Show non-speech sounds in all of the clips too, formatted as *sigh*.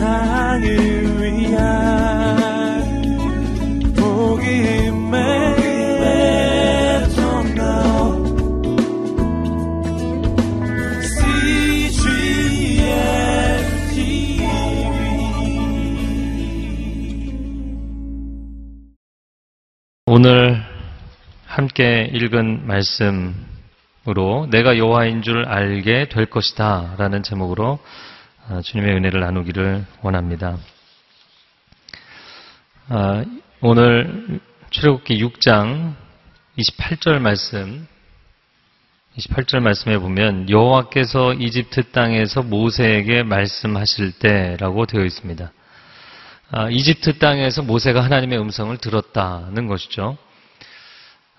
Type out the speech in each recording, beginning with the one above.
세상을 위한 복음의 오늘 함께 읽은 말씀으로 내가 여호와인 줄 알게 될 것이다 라는 제목으로 아, 주님의 은혜를 나누기를 원합니다. 아, 오늘 출애굽기 6장 28절 말씀 28절 말씀에 보면 여호와께서 이집트 땅에서 모세에게 말씀하실 때라고 되어 있습니다. 아, 이집트 땅에서 모세가 하나님의 음성을 들었다는 것이죠.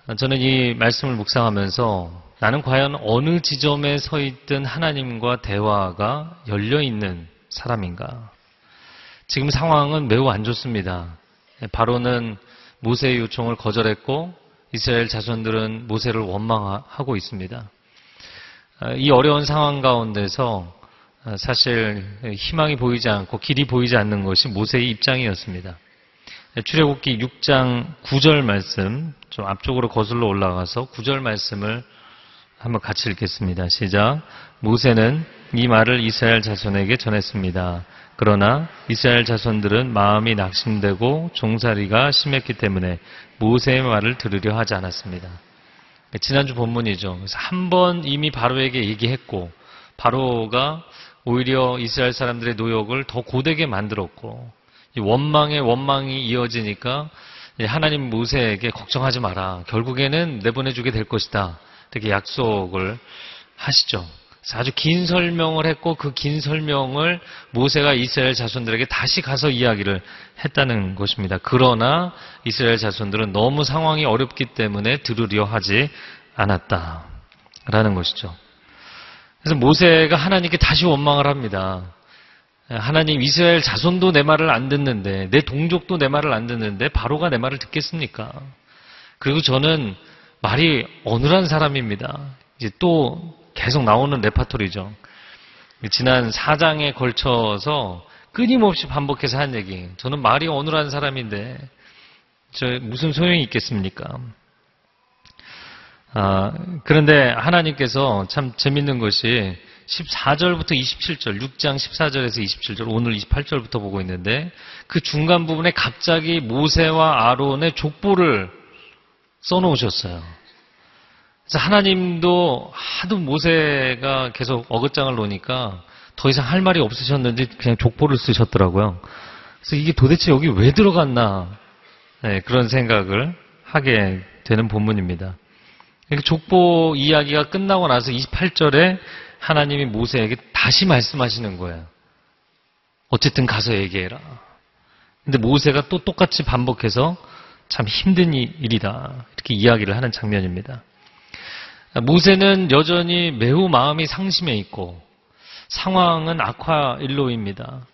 아, 저는 이 말씀을 묵상하면서 나는 과연 어느 지점에 서 있든 하나님과 대화가 열려 있는 사람인가? 지금 상황은 매우 안 좋습니다. 바로는 모세의 요청을 거절했고 이스라엘 자손들은 모세를 원망하고 있습니다. 아, 이 어려운 상황 가운데서 아, 사실 희망이 보이지 않고 길이 보이지 않는 것이 모세의 입장이었습니다. 출애굽기 6장 9절 말씀 좀 앞쪽으로 거슬러 올라가서 9절 말씀을 한번 같이 읽겠습니다. 시작. 모세는 이 말을 이스라엘 자손에게 전했습니다. 그러나 이스라엘 자손들은 마음이 낙심되고 종살이가 심했기 때문에 모세의 말을 들으려 하지 않았습니다. 지난주 본문이죠. 그래서 한 번 이미 바로에게 얘기했고 바로가 오히려 이스라엘 사람들의 노역을 더 고되게 만들었고 원망의 원망이 이어지니까 하나님 모세에게 걱정하지 마라. 결국에는 내보내주게 될 것이다. 이렇게 약속을 하시죠. 아주 긴 설명을 했고 그 긴 설명을 모세가 이스라엘 자손들에게 다시 가서 이야기를 했다는 것입니다. 그러나 이스라엘 자손들은 너무 상황이 어렵기 때문에 들으려 하지 않았다라는 것이죠. 그래서 모세가 하나님께 다시 원망을 합니다. 하나님 이스라엘 자손도 내 말을 안 듣는데 내 동족도 내 말을 안 듣는데 바로가 내 말을 듣겠습니까? 그리고 저는 말이 어눌한 사람입니다. 이제 또 계속 나오는 레파토리죠. 지난 4장에 걸쳐서 끊임없이 반복해서 한 얘기. 저는 말이 어눌한 사람인데 저 무슨 소용이 있겠습니까? 아, 그런데 하나님께서 참 재밌는 것이 14절부터 27절, 6장 14절에서 27절, 오늘 28절부터 보고 있는데 그 중간 부분에 갑자기 모세와 아론의 족보를 써놓으셨어요. 그래서 하나님도 하도 모세가 계속 어긋장을 놓으니까 더 이상 할 말이 없으셨는지 그냥 족보를 쓰셨더라고요. 그래서 이게 도대체 여기 왜 들어갔나 네, 그런 생각을 하게 되는 본문입니다. 족보 이야기가 끝나고 나서 28절에 하나님이 모세에게 다시 말씀하시는 거예요. 어쨌든 가서 얘기해라. 근데 모세가 또 똑같이 반복해서 참 힘든 일이다. 이렇게 이야기를 하는 장면입니다. 모세는 여전히 매우 마음이 상심해 있고 상황은 악화 일로입니다.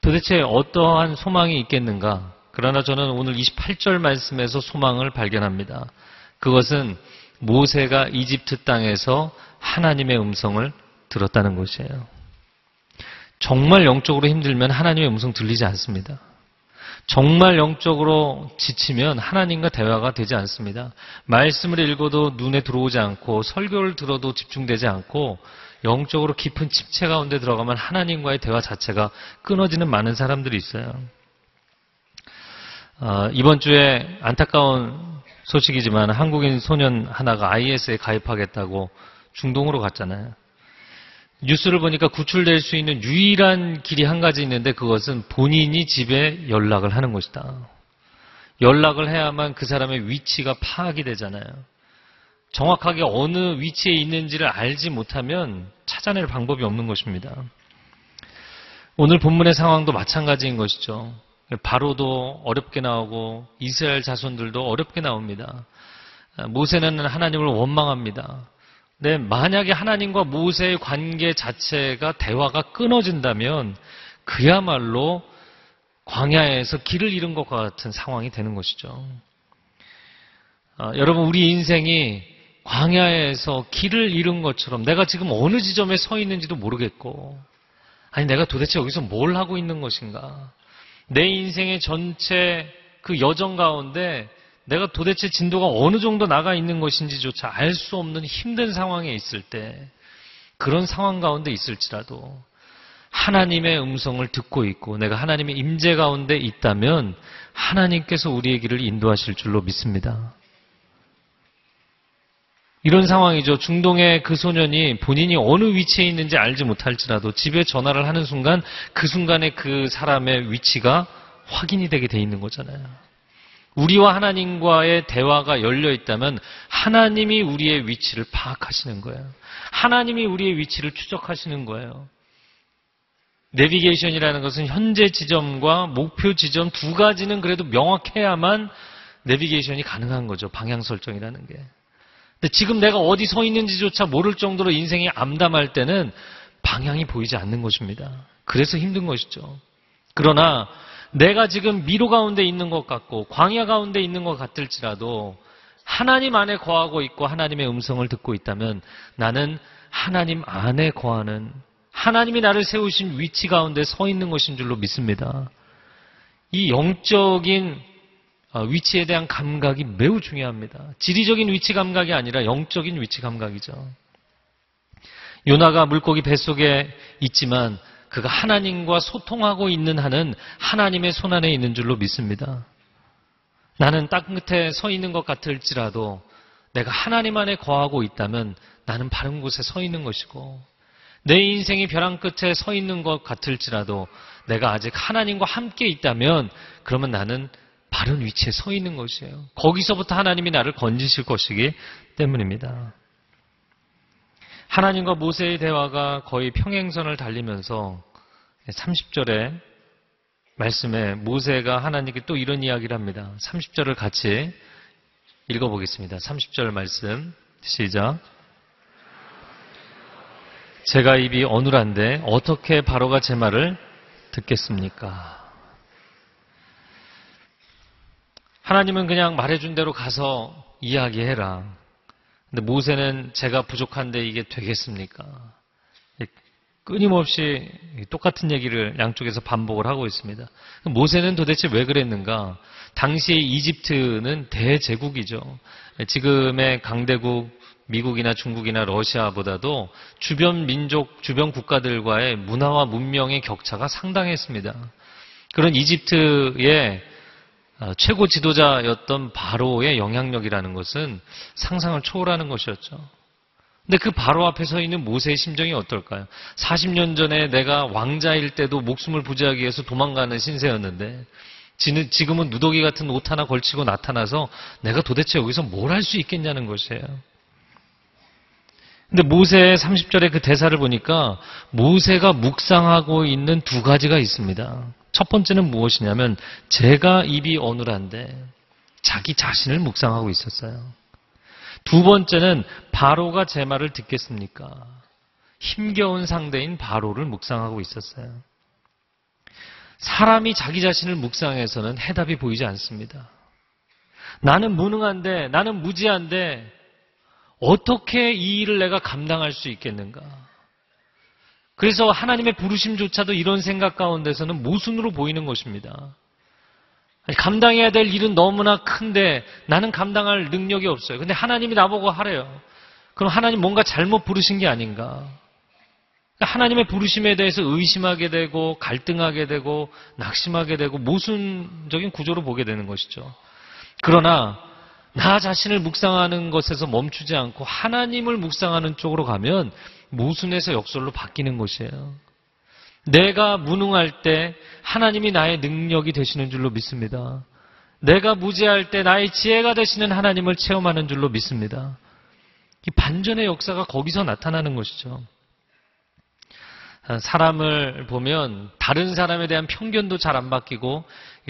도대체 어떠한 소망이 있겠는가? 그러나 저는 오늘 28절 말씀에서 소망을 발견합니다. 그것은 모세가 이집트 땅에서 하나님의 음성을 들었다는 것이에요. 정말 영적으로 힘들면 하나님의 음성 들리지 않습니다. 정말 영적으로 지치면 하나님과 대화가 되지 않습니다. 말씀을 읽어도 눈에 들어오지 않고 설교를 들어도 집중되지 않고 영적으로 깊은 침체 가운데 들어가면 하나님과의 대화 자체가 끊어지는 많은 사람들이 있어요. 어, 이번 주에 안타까운 소식이지만 한국인 소년 하나가 IS에 가입하겠다고 중동으로 갔잖아요. 뉴스를 보니까 구출될 수 있는 유일한 길이 한 가지 있는데 그것은 본인이 집에 연락을 하는 것이다. 연락을 해야만 그 사람의 위치가 파악이 되잖아요. 정확하게 어느 위치에 있는지를 알지 못하면 찾아낼 방법이 없는 것입니다. 오늘 본문의 상황도 마찬가지인 것이죠. 바로도 어렵게 나오고 이스라엘 자손들도 어렵게 나옵니다. 모세는 하나님을 원망합니다. 네, 만약에 하나님과 모세의 관계 자체가 대화가 끊어진다면 그야말로 광야에서 길을 잃은 것과 같은 상황이 되는 것이죠. 아, 여러분, 우리 인생이 광야에서 길을 잃은 것처럼 내가 지금 어느 지점에 서 있는지도 모르겠고, 아니, 내가 도대체 여기서 뭘 하고 있는 것인가? 내 인생의 전체 그 여정 가운데 내가 도대체 진도가 어느 정도 나가 있는 것인지조차 알 수 없는 힘든 상황에 있을 때, 그런 상황 가운데 있을지라도, 하나님의 음성을 듣고 있고, 내가 하나님의 임재 가운데 있다면, 하나님께서 우리의 길을 인도하실 줄로 믿습니다. 이런 상황이죠. 중동의 그 소년이 본인이 어느 위치에 있는지 알지 못할지라도 집에 전화를 하는 순간 그 순간에 그 사람의 위치가 확인이 되게 돼 있는 거잖아요. 우리와 하나님과의 대화가 열려 있다면 하나님이 우리의 위치를 파악하시는 거예요. 하나님이 우리의 위치를 추적하시는 거예요. 내비게이션이라는 것은 현재 지점과 목표 지점 두 가지는 그래도 명확해야만 내비게이션이 가능한 거죠. 방향 설정이라는 게. 근데 지금 내가 어디 서 있는지조차 모를 정도로 인생이 암담할 때는 방향이 보이지 않는 것입니다. 그래서 힘든 것이죠. 그러나 내가 지금 미로 가운데 있는 것 같고 광야 가운데 있는 것 같을지라도 하나님 안에 거하고 있고 하나님의 음성을 듣고 있다면 나는 하나님 안에 거하는 하나님이 나를 세우신 위치 가운데 서 있는 것인 줄로 믿습니다. 이 영적인 어, 위치에 대한 감각이 매우 중요합니다. 지리적인 위치 감각이 아니라 영적인 위치 감각이죠. 요나가 물고기 뱃속에 있지만 그가 하나님과 소통하고 있는 한은 하나님의 손안에 있는 줄로 믿습니다. 나는 땅 끝에 서 있는 것 같을지라도 내가 하나님 안에 거하고 있다면 나는 바른 곳에 서 있는 것이고 내 인생이 벼랑 끝에 서 있는 것 같을지라도 내가 아직 하나님과 함께 있다면 그러면 나는 바른 위치에 서 있는 것이에요. 거기서부터 하나님이 나를 건지실 것이기 때문입니다. 하나님과 모세의 대화가 거의 평행선을 달리면서 30절에 말씀에 모세가 하나님께 또 이런 이야기를 합니다. 30절을 같이 읽어보겠습니다. 30절 말씀 시작. 제가 입이 어눌한데 어떻게 바로가 제 말을 듣겠습니까? 하나님은 그냥 말해준 대로 가서 이야기해라. 근데 모세는 제가 부족한데 이게 되겠습니까? 끊임없이 똑같은 얘기를 양쪽에서 반복을 하고 있습니다. 모세는 도대체 왜 그랬는가? 당시 이집트는 대제국이죠. 지금의 강대국 미국이나 중국이나 러시아보다도 주변 민족, 주변 국가들과의 문화와 문명의 격차가 상당했습니다. 그런 이집트의 어, 최고 지도자였던 바로의 영향력이라는 것은 상상을 초월하는 것이었죠. 근데 그 바로 앞에 서 있는 모세의 심정이 어떨까요? 40년 전에 내가 왕자일 때도 목숨을 부지하기 위해서 도망가는 신세였는데 지금은 누더기 같은 옷 하나 걸치고 나타나서 내가 도대체 여기서 뭘 할 수 있겠냐는 것이에요. 근데 모세의 30절의 그 대사를 보니까 모세가 묵상하고 있는 두 가지가 있습니다. 첫 번째는 무엇이냐면 제가 입이 어눌한데 자기 자신을 묵상하고 있었어요. 두 번째는 바로가 제 말을 듣겠습니까? 힘겨운 상대인 바로를 묵상하고 있었어요. 사람이 자기 자신을 묵상해서는 해답이 보이지 않습니다. 나는 무능한데, 나는 무지한데, 어떻게 이 일을 내가 감당할 수 있겠는가? 그래서 하나님의 부르심조차도 이런 생각 가운데서는 모순으로 보이는 것입니다. 감당해야 될 일은 너무나 큰데 나는 감당할 능력이 없어요. 근데 하나님이 나보고 하래요. 그럼 하나님 뭔가 잘못 부르신 게 아닌가? 하나님의 부르심에 대해서 의심하게 되고 갈등하게 되고 낙심하게 되고 모순적인 구조로 보게 되는 것이죠. 그러나 나 자신을 묵상하는 것에서 멈추지 않고 하나님을 묵상하는 쪽으로 가면 모순에서 역설로 바뀌는 것이에요. 내가 무능할 때 하나님이 나의 능력이 되시는 줄로 믿습니다. 내가 무지할 때 나의 지혜가 되시는 하나님을 체험하는 줄로 믿습니다. 이 반전의 역사가 거기서 나타나는 것이죠. 사람을 보면 다른 사람에 대한 편견도 잘 안 바뀌고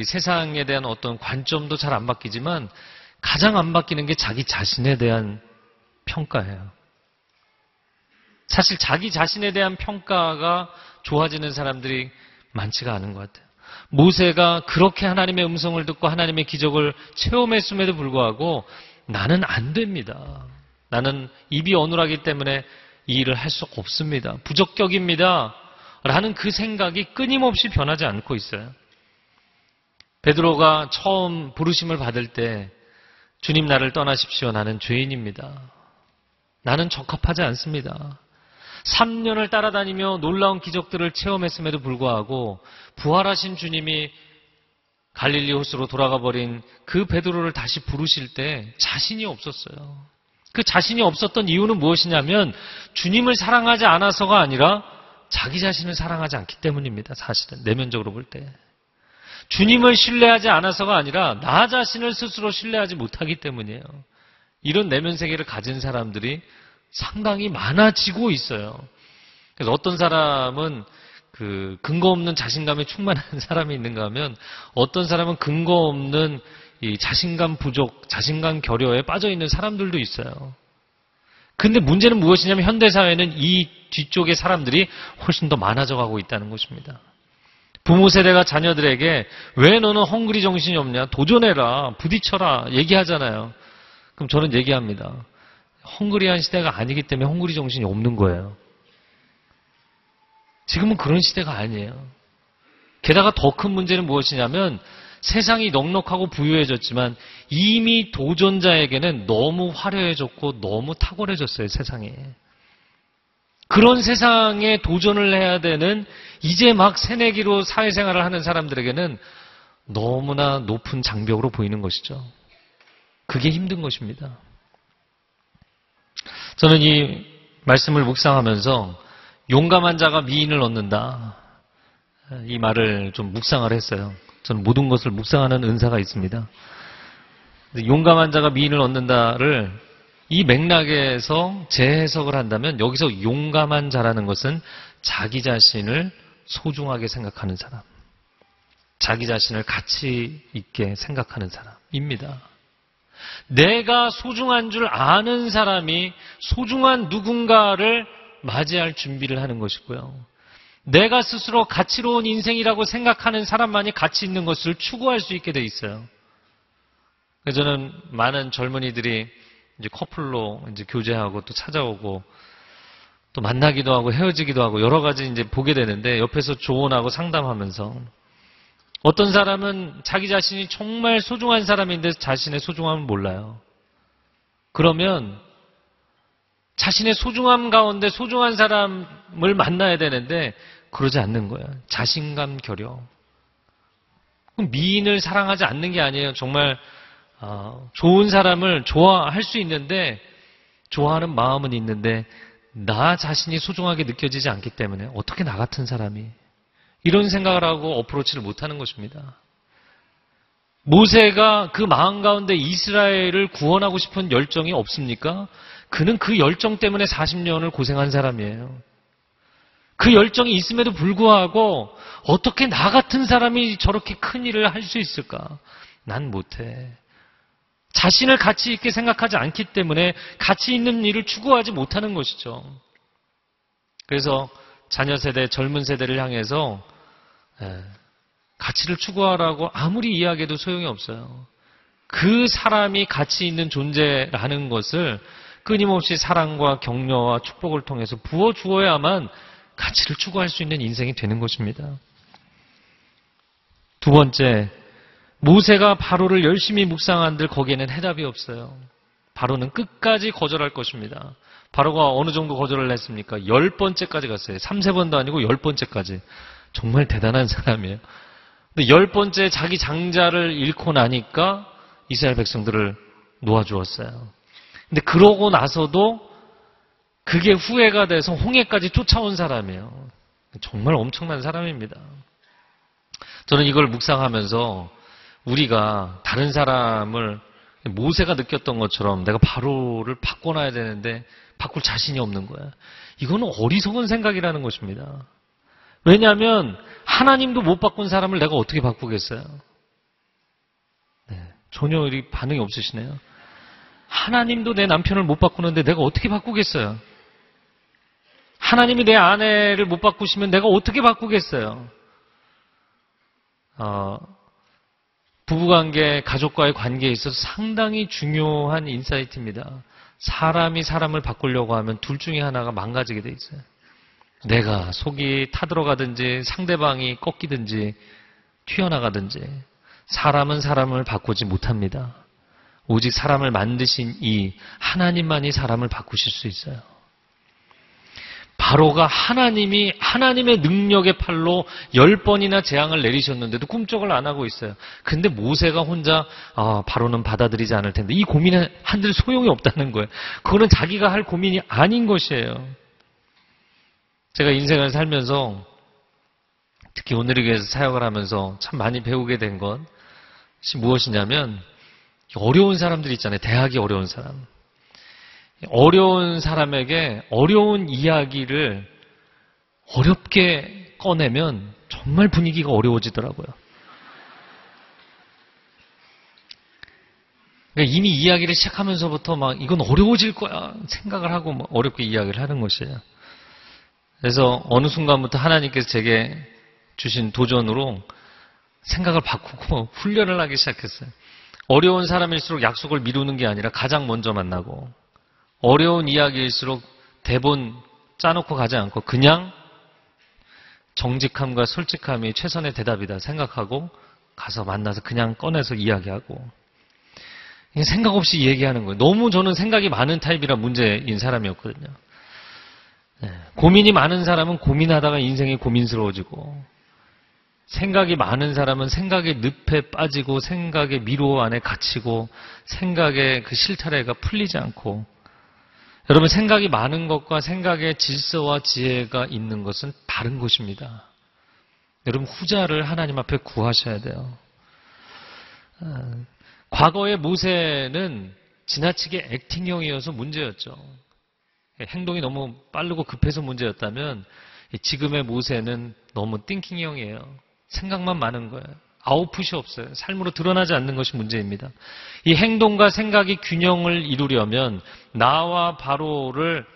세상에 대한 어떤 관점도 잘 안 바뀌지만 가장 안 바뀌는 게 자기 자신에 대한 평가예요. 사실 자기 자신에 대한 평가가 좋아지는 사람들이 많지가 않은 것 같아요. 모세가 그렇게 하나님의 음성을 듣고 하나님의 기적을 체험했음에도 불구하고 나는 안 됩니다. 나는 입이 어눌하기 때문에 이 일을 할 수 없습니다. 부적격입니다. 라는 그 생각이 끊임없이 변하지 않고 있어요. 베드로가 처음 부르심을 받을 때 주님 나를 떠나십시오. 나는 죄인입니다. 나는 적합하지 않습니다. 3년을 따라다니며 놀라운 기적들을 체험했음에도 불구하고 부활하신 주님이 갈릴리 호수로 돌아가 버린 그 베드로를 다시 부르실 때 자신이 없었어요. 그 자신이 없었던 이유는 무엇이냐면 주님을 사랑하지 않아서가 아니라 자기 자신을 사랑하지 않기 때문입니다. 사실은 내면적으로 볼 때. 주님을 신뢰하지 않아서가 아니라 나 자신을 스스로 신뢰하지 못하기 때문이에요. 이런 내면 세계를 가진 사람들이 상당히 많아지고 있어요. 그래서 어떤 사람은 그 근거 없는 자신감에 충만한 *laughs* 사람이 있는가 하면 어떤 사람은 근거 없는 이 자신감 부족, 자신감 결여에 빠져 있는 사람들도 있어요. 근데 문제는 무엇이냐면 현대 사회는 이 뒤쪽의 사람들이 훨씬 더 많아져 가고 있다는 것입니다. 부모 세대가 자녀들에게 왜 너는 헝그리 정신이 없냐? 도전해라, 부딪혀라, 얘기하잖아요. 그럼 저는 얘기합니다. 헝그리한 시대가 아니기 때문에 헝그리 정신이 없는 거예요. 지금은 그런 시대가 아니에요. 게다가 더 큰 문제는 무엇이냐면 세상이 넉넉하고 부유해졌지만 이미 도전자에게는 너무 화려해졌고 너무 탁월해졌어요, 세상에. 그런 세상에 도전을 해야 되는 이제 막 새내기로 사회생활을 하는 사람들에게는 너무나 높은 장벽으로 보이는 것이죠. 그게 힘든 것입니다. 저는 이 말씀을 묵상하면서 용감한 자가 미인을 얻는다. 이 말을 좀 묵상을 했어요. 저는 모든 것을 묵상하는 은사가 있습니다. 용감한 자가 미인을 얻는다를 이 맥락에서 재해석을 한다면 여기서 용감한 자라는 것은 자기 자신을 소중하게 생각하는 사람, 자기 자신을 가치 있게 생각하는 사람입니다. 내가 소중한 줄 아는 사람이 소중한 누군가를 맞이할 준비를 하는 것이고요. 내가 스스로 가치로운 인생이라고 생각하는 사람만이 가치 있는 것을 추구할 수 있게 돼 있어요. 저는 많은 젊은이들이 이제 커플로 이제 교제하고 또 찾아오고 또 만나기도 하고 헤어지기도 하고 여러 가지 이제 보게 되는데 옆에서 조언하고 상담하면서 어떤 사람은 자기 자신이 정말 소중한 사람인데 자신의 소중함을 몰라요. 그러면 자신의 소중함 가운데 소중한 사람을 만나야 되는데 그러지 않는 거예요. 자신감 결여. 미인을 사랑하지 않는 게 아니에요. 정말 어, 좋은 사람을 좋아할 수 있는데 좋아하는 마음은 있는데 나 자신이 소중하게 느껴지지 않기 때문에 어떻게 나 같은 사람이 이런 생각을 하고 어프로치를 못하는 것입니다. 모세가 그 마음 가운데 이스라엘을 구원하고 싶은 열정이 없습니까? 그는 그 열정 때문에 40년을 고생한 사람이에요. 그 열정이 있음에도 불구하고 어떻게 나 같은 사람이 저렇게 큰 일을 할 수 있을까? 난 못해. 자신을 가치 있게 생각하지 않기 때문에 가치 있는 일을 추구하지 못하는 것이죠. 그래서 자녀 세대, 젊은 세대를 향해서 예, 가치를 추구하라고 아무리 이야기해도 소용이 없어요. 그 사람이 가치 있는 존재라는 것을 끊임없이 사랑과 격려와 축복을 통해서 부어주어야만 가치를 추구할 수 있는 인생이 되는 것입니다. 두 번째, 모세가 바로를 열심히 묵상한들 거기에는 해답이 없어요. 바로는 끝까지 거절할 것입니다. 바로가 어느 정도 거절을 했습니까? 열 번째까지 갔어요. 3, 세 번도 아니고 열 번째까지. 정말 대단한 *laughs* 사람이에요. 근데 열 번째 자기 장자를 잃고 나니까 이스라엘 백성들을 놓아주었어요. 근데 그러고 나서도 그게 후회가 돼서 홍해까지 쫓아온 사람이에요. 정말 엄청난 사람입니다. 저는 이걸 묵상하면서 우리가 다른 사람을 모세가 느꼈던 것처럼 내가 바로를 바꿔놔야 되는데 바꿀 자신이 없는 거야. 이거는 어리석은 생각이라는 것입니다. 왜냐하면 하나님도 못 바꾼 사람을 내가 어떻게 바꾸겠어요? 네, 전혀 반응이 없으시네요. 하나님도 내 남편을 못 바꾸는데 내가 어떻게 바꾸겠어요? 하나님이 내 아내를 못 바꾸시면 내가 어떻게 바꾸겠어요? 어, 부부관계, 가족과의 관계에 있어서 상당히 중요한 인사이트입니다. 사람이 사람을 바꾸려고 하면 둘 중에 하나가 망가지게 돼 있어요. 내가 속이 타들어가든지 상대방이 꺾이든지 튀어나가든지 사람은 사람을 바꾸지 못합니다. 오직 사람을 만드신 이 하나님만이 사람을 바꾸실 수 있어요. 바로가 하나님이 하나님의 능력의 팔로 열 번이나 재앙을 내리셨는데도 꿈쩍을 안 하고 있어요. 근데 모세가 혼자 아, 바로는 받아들이지 않을 텐데 이 고민에 한들 소용이 없다는 거예요. 그거는 자기가 할 고민이 아닌 것이에요. 제가 인생을 살면서 특히 오늘에 위해서 사역을 하면서 참 많이 배우게 된 것이 무엇이냐면 어려운 사람들 있잖아요. 대학이 어려운 사람. 어려운 사람에게 어려운 이야기를 어렵게 꺼내면 정말 분위기가 어려워지더라고요. 그러니까 이미 이야기를 시작하면서부터 막 이건 어려워질 거야 생각을 하고 어렵게 이야기를 하는 것이에요. 그래서 어느 순간부터 하나님께서 제게 주신 도전으로 생각을 바꾸고 *laughs* 훈련을 하기 시작했어요. 어려운 사람일수록 약속을 미루는 게 아니라 가장 먼저 만나고 어려운 이야기일수록 대본 짜놓고 가지 않고 그냥 정직함과 솔직함이 최선의 대답이다 생각하고 가서 만나서 그냥 꺼내서 이야기하고 생각 없이 얘기하는 거예요. 너무 저는 생각이 많은 타입이라 문제인 사람이었거든요. 네. 고민이 많은 사람은 고민하다가 인생이 고민스러워지고 생각이 많은 사람은 생각의 늪에 빠지고 생각의 미로 안에 갇히고 생각의 그 실타래가 풀리지 않고 여러분 생각이 많은 것과 생각의 질서와 지혜가 있는 것은 다른 것입니다. 여러분 후자를 하나님 앞에 구하셔야 돼요. 아, 과거의 모세는 지나치게 액팅형이어서 문제였죠. 행동이 너무 빠르고 급해서 문제였다면 지금의 모세는 너무 띵킹형이에요. 생각만 많은 거예요. 아웃풋이 없어요. 삶으로 드러나지 않는 것이 문제입니다. 이 행동과 생각이 균형을 이루려면 나와 바로를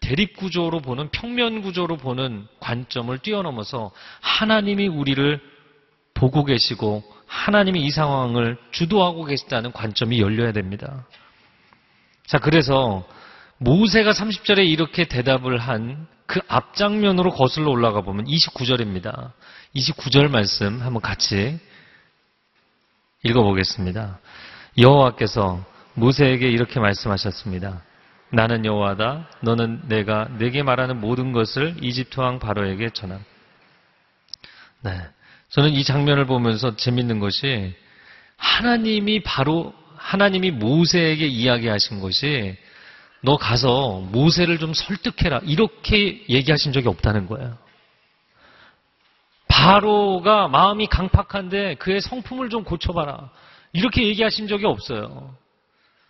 대립 구조로 보는 평면 구조로 보는 관점을 뛰어넘어서 하나님이 우리를 보고 계시고 하나님이 이 상황을 주도하고 계시다는 관점이 열려야 됩니다. 자, 그래서 모세가 30절에 이렇게 대답을 한 그 앞장면으로 거슬러 올라가 보면 29절입니다. 29절 말씀 한번 같이 읽어보겠습니다. 여호와께서 모세에게 이렇게 말씀하셨습니다. 나는 여호와다. 너는 내가 내게 말하는 모든 것을 이집트 왕 바로에게 전함. 네. 저는 이 장면을 보면서 재밌는 것이 하나님이 바로 하나님이 모세에게 이야기하신 것이 너 가서 모세를 좀 설득해라. 이렇게 얘기하신 적이 없다는 거예요. 바로가 마음이 강팍한데 그의 성품을 좀 고쳐봐라. 이렇게 얘기하신 적이 없어요.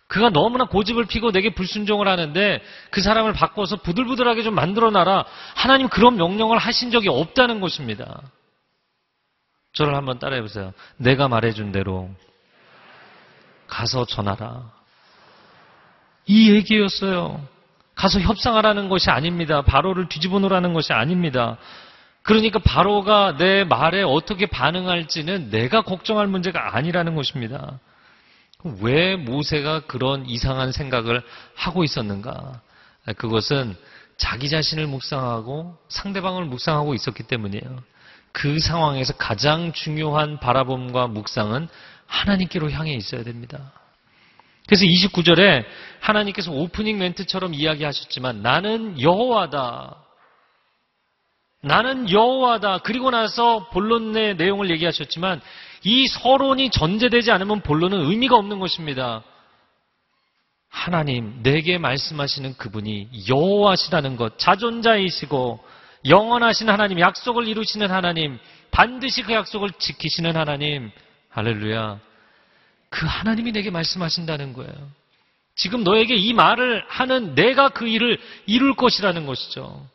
그가 너무나 고집을 피고 내게 불순종을 하는데 그 사람을 바꿔서 부들부들하게 좀 만들어놔라. 하나님 그런 명령을 하신 적이 없다는 것입니다. 저를 한번 따라해보세요. 내가 말해준 대로 가서 전하라. 이 얘기였어요. 가서 협상하라는 것이 아닙니다. 바로를 뒤집어 놓으라는 것이 아닙니다. 그러니까 바로가 내 말에 어떻게 반응할지는 내가 걱정할 문제가 아니라는 것입니다. 왜 모세가 그런 이상한 생각을 하고 있었는가? 그것은 자기 자신을 묵상하고 상대방을 묵상하고 있었기 때문이에요. 그 상황에서 가장 중요한 바라봄과 묵상은 하나님께로 향해 있어야 됩니다. 그래서 29절에 하나님께서 오프닝 멘트처럼 이야기하셨지만 나는 여호와다. 나는 여호와다. 그리고 나서 본론의 내용을 얘기하셨지만 이 서론이 전제되지 않으면 본론은 의미가 없는 것입니다. 하나님, 내게 말씀하시는 그분이 여호와시라는 것, 자존자이시고 영원하신 하나님, 약속을 이루시는 하나님, 반드시 그 약속을 지키시는 하나님, 할렐루야. 그 하나님이 내게 말씀하신다는 거예요. 지금 너에게 이 말을 하는 내가 그 일을 이룰 것이라는 것이죠.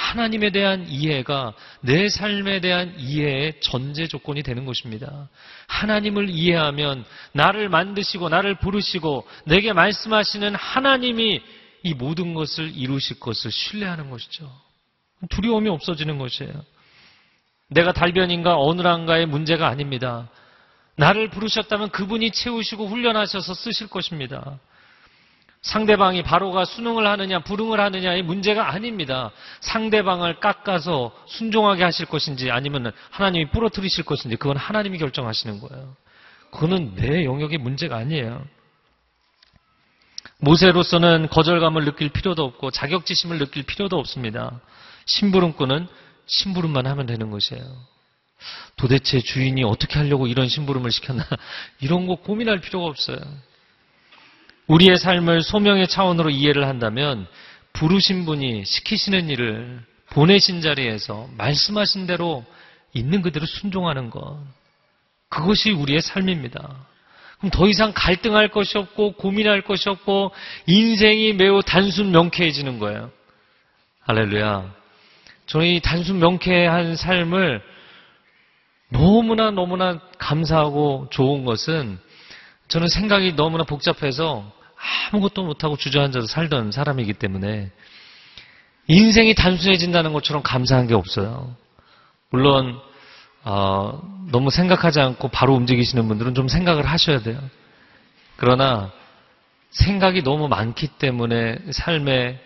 하나님에 대한 이해가 내 삶에 대한 이해의 전제 조건이 되는 것입니다. 하나님을 이해하면 나를 만드시고 나를 부르시고 내게 말씀하시는 하나님이 이 모든 것을 이루실 것을 신뢰하는 것이죠. 두려움이 없어지는 것이에요. 내가 달변인가 어느란가의 문제가 아닙니다. 나를 부르셨다면 그분이 채우시고 훈련하셔서 쓰실 것입니다. 상대방이 바로가 순응을 하느냐 불응을 하느냐의 문제가 아닙니다. 상대방을 깎아서 순종하게 하실 것인지 아니면 하나님이 부러뜨리실 것인지 그건 하나님이 결정하시는 거예요. 그거는 내 영역의 문제가 아니에요. 모세로서는 거절감을 느낄 필요도 없고 자격지심을 느낄 필요도 없습니다. 심부름꾼은 심부름만 하면 되는 것이에요. 도대체 주인이 어떻게 하려고 이런 심부름을 시켰나 *laughs* 이런 거 고민할 필요가 없어요. 우리의 삶을 소명의 차원으로 이해를 한다면 부르신 분이 시키시는 일을 보내신 자리에서 말씀하신 대로 있는 그대로 순종하는 것. 그것이 우리의 삶입니다. 그럼 더 이상 갈등할 것이 없고 고민할 것이 없고 인생이 매우 단순 명쾌해지는 거예요. 할렐루야. 저는 이 단순 명쾌한 삶을 너무나 너무나 감사하고 좋은 것은 저는 생각이 너무나 복잡해서 아무것도 못하고 주저앉아서 살던 사람이기 때문에 인생이 단순해진다는 것처럼 감사한 게 없어요. 물론 어, 너무 생각하지 않고 바로 움직이시는 분들은 좀 생각을 하셔야 돼요. 그러나 생각이 너무 많기 때문에 삶에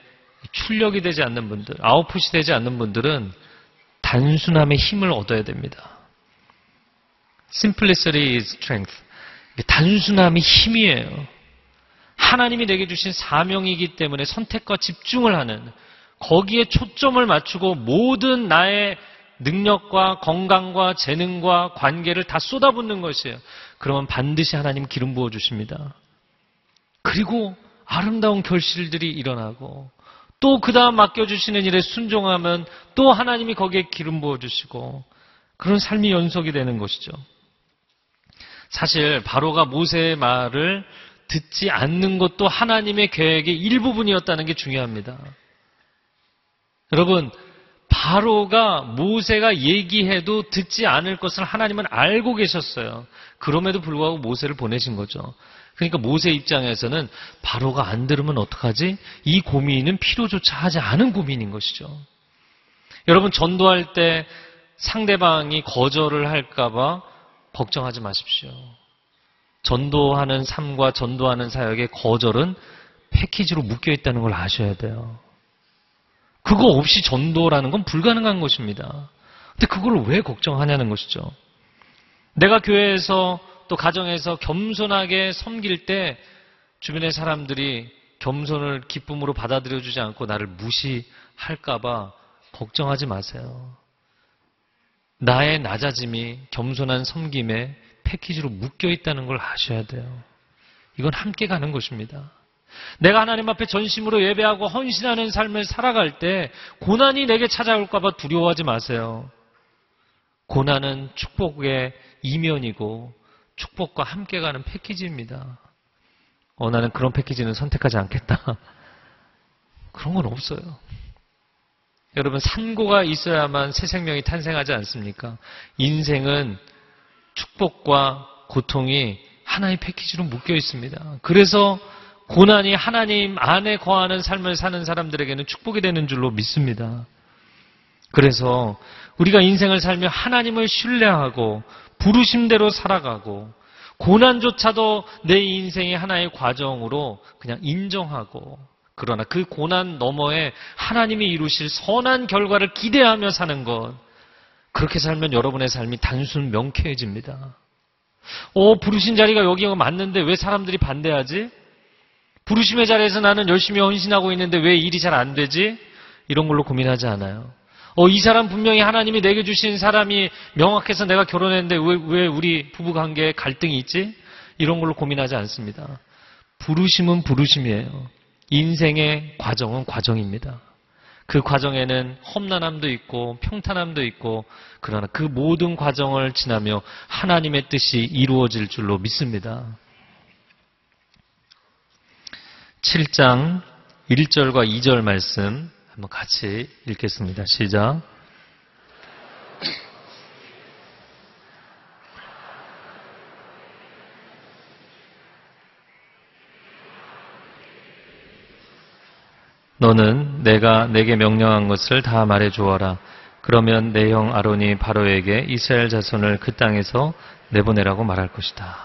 출력이 되지 않는 분들, 아웃풋이 되지 않는 분들은 단순함의 힘을 얻어야 됩니다. Simplicity is strength. 단순함이 힘이에요. 하나님이 내게 주신 사명이기 때문에 선택과 집중을 하는 거기에 초점을 맞추고 모든 나의 능력과 건강과 재능과 관계를 다 쏟아붓는 것이에요. 그러면 반드시 하나님 기름 부어 주십니다. 그리고 아름다운 결실들이 일어나고 또 그 다음 맡겨 주시는 일에 순종하면 또 하나님이 거기에 기름 부어 주시고 그런 삶이 연속이 되는 것이죠. 사실 바로가 모세의 말을 듣지 않는 것도 하나님의 계획의 일부분이었다는 게 중요합니다. 여러분, 바로가 모세가 얘기해도 듣지 않을 것을 하나님은 알고 계셨어요. 그럼에도 불구하고 모세를 보내신 거죠. 그러니까 모세 입장에서는 바로가 안 들으면 어떡하지? 이 고민은 필요조차 하지 않은 고민인 것이죠. 여러분 전도할 때 상대방이 거절을 할까봐 걱정하지 마십시오. 전도하는 삶과 전도하는 사역의 거절은 패키지로 묶여 있다는 걸 아셔야 돼요. 그거 없이 전도라는 건 불가능한 것입니다. 근데 그걸 왜 걱정하냐는 것이죠. 내가 교회에서 또 가정에서 겸손하게 섬길 때 주변의 사람들이 겸손을 기쁨으로 받아들여 주지 않고 나를 무시할까봐 걱정하지 마세요. 나의 낮아짐이 겸손한 섬김에 패키지로 묶여 있다는 걸 아셔야 돼요. 이건 함께 가는 것입니다. 내가 하나님 앞에 전심으로 예배하고 헌신하는 삶을 살아갈 때 고난이 내게 찾아올까봐 두려워하지 마세요. 고난은 축복의 이면이고 축복과 함께 가는 패키지입니다. 어, 나는 그런 패키지는 선택하지 않겠다. *laughs* 그런 건 없어요. 여러분, 산고가 있어야만 새 생명이 탄생하지 않습니까? 인생은 축복과 고통이 하나의 패키지로 묶여 있습니다. 그래서 고난이 하나님 안에 거하는 삶을 사는 사람들에게는 축복이 되는 줄로 믿습니다. 그래서 우리가 인생을 살며 하나님을 신뢰하고 부르심대로 살아가고 고난조차도 내 인생의 하나의 과정으로 그냥 인정하고 그러나 그 고난 너머에 하나님이 이루실 선한 결과를 기대하며 사는 것 그렇게 살면 여러분의 삶이 단순 명쾌해집니다. 오, 부르신 자리가 여기가 맞는데 왜 사람들이 반대하지? 부르심의 자리에서 나는 열심히 헌신하고 있는데 왜 일이 잘 안 되지? 이런 걸로 고민하지 않아요. 어, 이 사람 분명히 하나님이 내게 주신 사람이 명확해서 내가 결혼했는데 왜, 왜 우리 부부 관계에 갈등이 있지? 이런 걸로 고민하지 않습니다. 부르심은 부르심이에요. 인생의 과정은 과정입니다. 그 과정에는 험난함도 있고 평탄함도 있고 그러나 그 모든 과정을 지나며 하나님의 뜻이 이루어질 줄로 믿습니다. 7장 1절과 2절 말씀 한번 같이 읽겠습니다. 시작. 너는 내가 내게 명령한 것을 다 말해 주어라. 그러면 내 형 아론이 바로에게 이스라엘 자손을 그 땅에서 내보내라고 말할 것이다.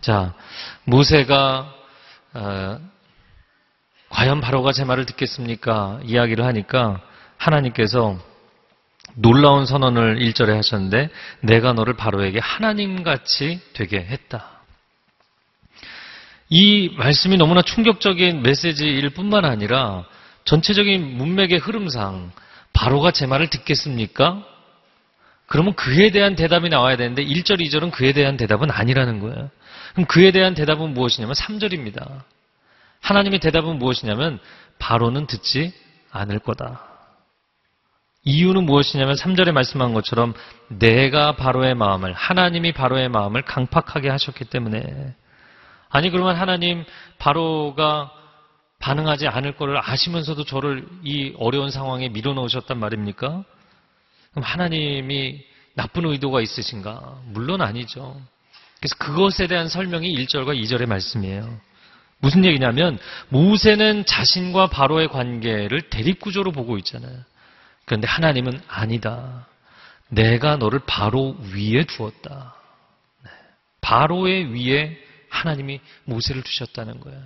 자, 모세가 어, 과연 바로가 제 말을 듣겠습니까? 이야기를 하니까 하나님께서 놀라운 선언을 1절에 하셨는데 내가 너를 바로에게 하나님같이 되게 했다. 이 말씀이 너무나 충격적인 메시지일 뿐만 아니라 전체적인 문맥의 흐름상 바로가 제 말을 듣겠습니까? 그러면 그에 대한 대답이 나와야 되는데 1절, 2절은 그에 대한 대답은 아니라는 거예요. 그럼 그에 대한 대답은 무엇이냐면 3절입니다. 하나님의 대답은 무엇이냐면 바로는 듣지 않을 거다. 이유는 무엇이냐면 3절에 말씀한 것처럼 내가 바로의 마음을 하나님이 바로의 마음을 강팍하게 하셨기 때문에 아니 그러면 하나님 바로가 반응하지 않을 것을 아시면서도 저를 이 어려운 상황에 밀어넣으셨단 말입니까? 그럼 하나님이 나쁜 의도가 있으신가? 물론 아니죠. 그래서 그것에 대한 설명이 1절과 2절의 말씀이에요. 무슨 얘기냐면 모세는 자신과 바로의 관계를 대립구조로 보고 있잖아요. 그런데 하나님은 아니다. 내가 너를 바로 위에 두었다. 네. 바로의 위에 하나님이 모세를 두셨다는 거예요.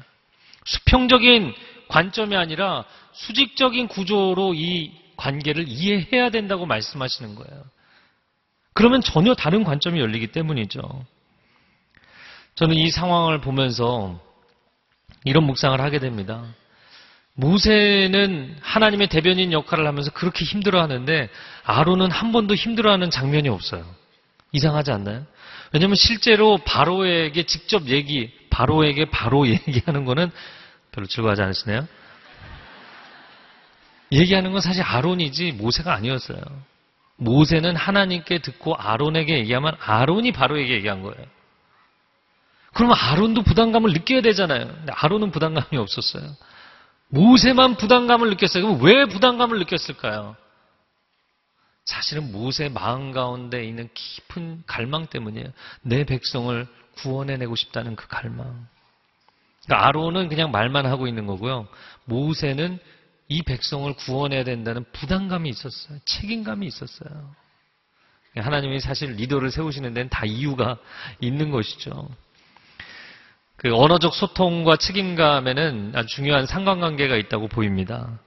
수평적인 관점이 아니라 수직적인 구조로 이 관계를 이해해야 된다고 말씀하시는 거예요. 그러면 전혀 다른 관점이 열리기 때문이죠. 저는 이 상황을 보면서 이런 묵상을 하게 됩니다. 모세는 하나님의 대변인 역할을 하면서 그렇게 힘들어 하는데 아론은 한 번도 힘들어 하는 장면이 없어요. 이상하지 않나요? 왜냐하면 실제로 바로에게 직접 얘기, 바로에게 바로 *laughs* 얘기하는 거는 별로 즐거워하지 않으시네요? 얘기하는 건 사실 아론이지 모세가 아니었어요. 모세는 하나님께 듣고 아론에게 얘기하면 아론이 바로에게 얘기한 거예요. 그러면 아론도 부담감을 느껴야 되잖아요. 근데 아론은 부담감이 없었어요. 모세만 부담감을 느꼈어요. 그럼 왜 부담감을 느꼈을까요? 사실은 모세 마음 가운데 있는 깊은 갈망 때문이에요. 내 백성을 구원해내고 싶다는 그 갈망. 그러니까 아론은 그냥 말만 하고 있는 거고요. 모세는 이 백성을 구원해야 된다는 부담감이 있었어요. 책임감이 있었어요. 하나님이 사실 리더를 세우시는 데는 다 이유가 있는 것이죠. 그 언어적 소통과 책임감에는 아주 중요한 상관관계가 있다고 보입니다.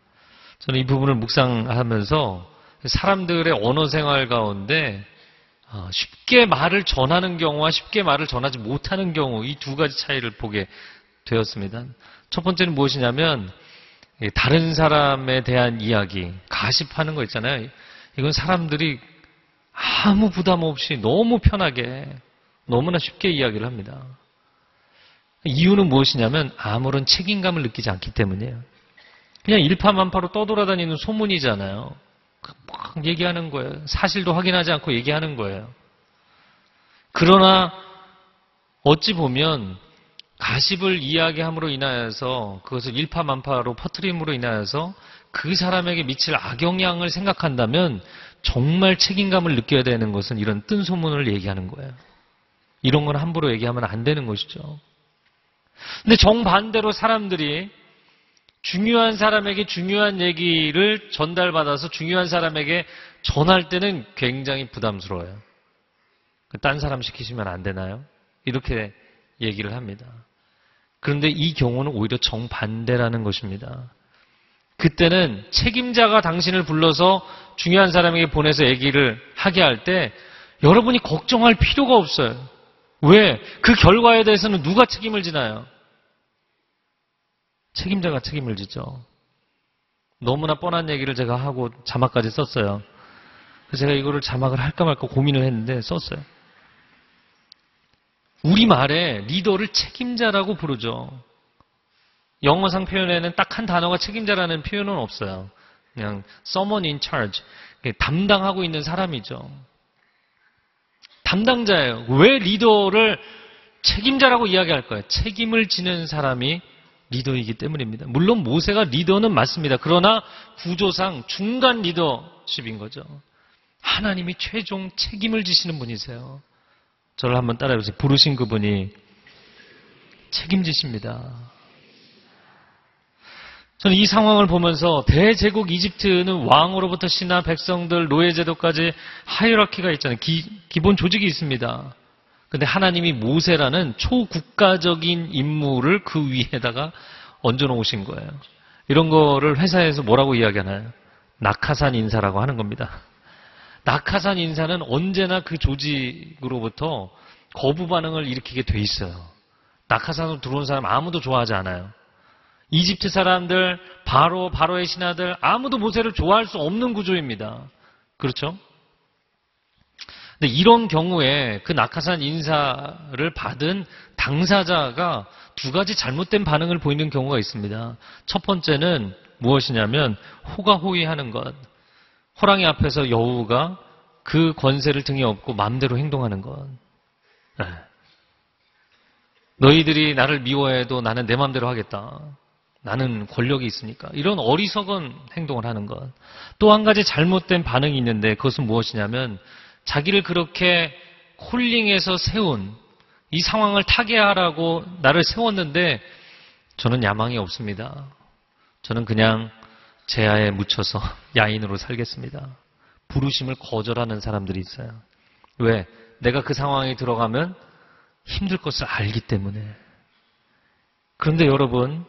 저는 이 부분을 묵상하면서 사람들의 언어 생활 가운데 어, 쉽게 말을 전하는 경우와 쉽게 말을 전하지 못하는 경우 이 두 가지 차이를 보게 되었습니다. 첫 번째는 무엇이냐면 다른 사람에 대한 이야기, 가십하는 거 있잖아요. 이건 사람들이 아무 부담 없이 너무 편하게 너무나 쉽게 이야기를 합니다. 이유는 무엇이냐면 아무런 책임감을 느끼지 않기 때문이에요. 그냥 일파만파로 떠돌아다니는 소문이잖아요. 막 얘기하는 거예요. 사실도 확인하지 않고 얘기하는 거예요. 그러나 어찌 보면 가십을 이야기함으로 인하여서 그것을 일파만파로 퍼트림으로 인하여서 그 사람에게 미칠 악영향을 생각한다면 정말 책임감을 느껴야 되는 것은 이런 뜬 소문을 얘기하는 거예요. 이런 건 함부로 얘기하면 안 되는 것이죠. 근데 정반대로 사람들이 중요한 사람에게 중요한 얘기를 전달받아서 중요한 사람에게 전할 때는 굉장히 부담스러워요. 딴 사람 시키시면 안 되나요? 이렇게 얘기를 합니다. 그런데 이 경우는 오히려 정반대라는 것입니다. 그때는 책임자가 당신을 불러서 중요한 사람에게 보내서 얘기를 하게 할 때 여러분이 걱정할 필요가 없어요. 왜? 그 결과에 대해서는 누가 책임을 지나요? 책임자가 책임을 지죠. 너무나 뻔한 얘기를 제가 하고 자막까지 썼어요. 그래서 제가 이거를 자막을 할까 말까 고민을 했는데 썼어요. 우리말에 리더를 책임자라고 부르죠. 영어상 표현에는 딱 한 단어가 책임자라는 표현은 없어요. 그냥 someone in charge. 담당하고 있는 사람이죠. 담당자예요. 왜 리더를 책임자라고 이야기할 거예요? 책임을 지는 사람이 리더이기 때문입니다. 물론 모세가 리더는 맞습니다. 그러나 구조상 중간 리더십인 거죠. 하나님이 최종 책임을 지시는 분이세요. 저를 한번 따라해보세요. 부르신 그분이 책임지십니다. 저는 이 상황을 보면서 대제국 이집트는 왕으로부터 신하, 백성들, 노예제도까지 하이라키가 있잖아요. 기, 기본 조직이 있습니다. 근데 하나님이 모세라는 초국가적인 임무를 그 위에다가 얹어놓으신 거예요. 이런 거를 회사에서 뭐라고 이야기하나요? 낙하산 인사라고 하는 겁니다. 낙하산 인사는 언제나 그 조직으로부터 거부 반응을 일으키게 돼 있어요. 낙하산으로 들어온 사람 아무도 좋아하지 않아요. 이집트 사람들, 바로, 바로의 신하들, 아무도 모세를 좋아할 수 없는 구조입니다. 그렇죠? 근데 이런 경우에 그 낙하산 인사를 받은 당사자가 두 가지 잘못된 반응을 보이는 경우가 있습니다. 첫 번째는 무엇이냐면 호가호위하는 것. 호랑이 앞에서 여우가 그 권세를 등에 업고 마음대로 행동하는 것. 네. 너희들이 나를 미워해도 나는 내 마음대로 하겠다. 나는 권력이 있으니까. 이런 어리석은 행동을 하는 것. 또 한 가지 잘못된 반응이 있는데 그것은 무엇이냐면 자기를 그렇게 콜링해서 세운 이 상황을 타개하라고 나를 세웠는데 저는 야망이 없습니다. 저는 그냥 제아에 묻혀서 *laughs* 야인으로 살겠습니다. 부르심을 거절하는 사람들이 있어요. 왜? 내가 그 상황에 들어가면 힘들 것을 알기 때문에. 그런데 여러분,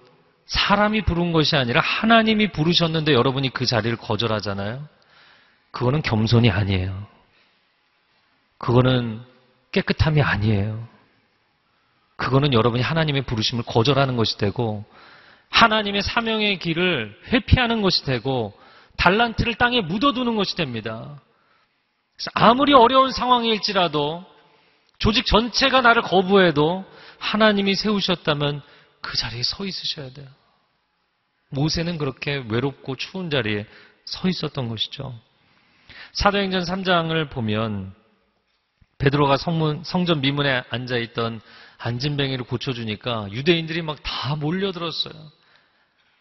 사람이 부른 것이 아니라 하나님이 부르셨는데 여러분이 그 자리를 거절하잖아요. 그거는 겸손이 아니에요. 그거는 깨끗함이 아니에요. 그거는 여러분이 하나님의 부르심을 거절하는 것이 되고 하나님의 사명의 길을 회피하는 것이 되고 달란트를 땅에 묻어두는 것이 됩니다. 아무리 어려운 상황일지라도 조직 전체가 나를 거부해도 하나님이 세우셨다면 그 자리에 서 있으셔야 돼요. 모세는 그렇게 외롭고 추운 자리에 서 있었던 것이죠. 사도행전 3장을 보면 베드로가 성문, 성전 미문에 앉아 있던 안진뱅이를 고쳐주니까 유대인들이 막 다 몰려들었어요.